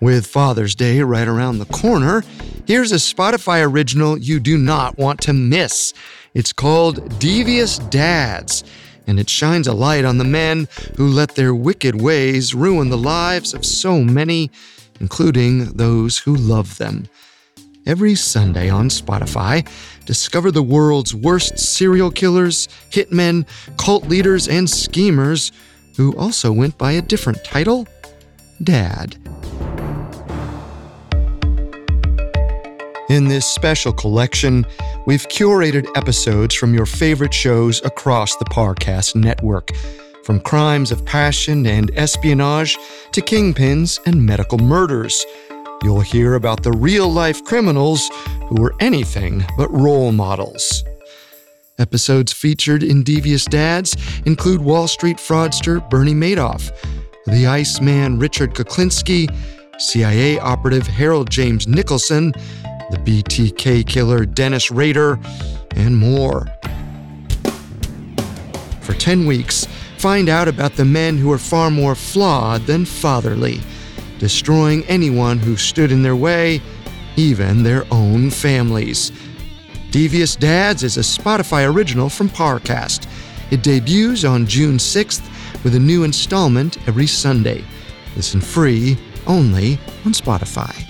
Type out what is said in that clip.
With Father's Day right around the corner, here's a Spotify original you do not want to miss. It's called Devious Dads, and it shines a light on the men who let their wicked ways ruin the lives of so many, including those who love them. Every Sunday on Spotify, discover the world's worst serial killers, hitmen, cult leaders, and schemers who also went by a different title Dad. In this special collection, we've curated episodes from your favorite shows across the Parcast network, from crimes of passion and espionage to kingpins and medical murders. You'll hear about the real life criminals who were anything but role models. Episodes featured in Devious Dads include Wall Street fraudster Bernie Madoff, the Iceman Richard Kuklinski, CIA operative Harold James Nicholson, the BTK killer Dennis Rader, and more. For 10 weeks, find out about the men who are far more flawed than fatherly, destroying anyone who stood in their way, even their own families. Devious Dads is a Spotify original from Parcast. It debuts on June 6th with a new installment every Sunday. Listen free only on Spotify.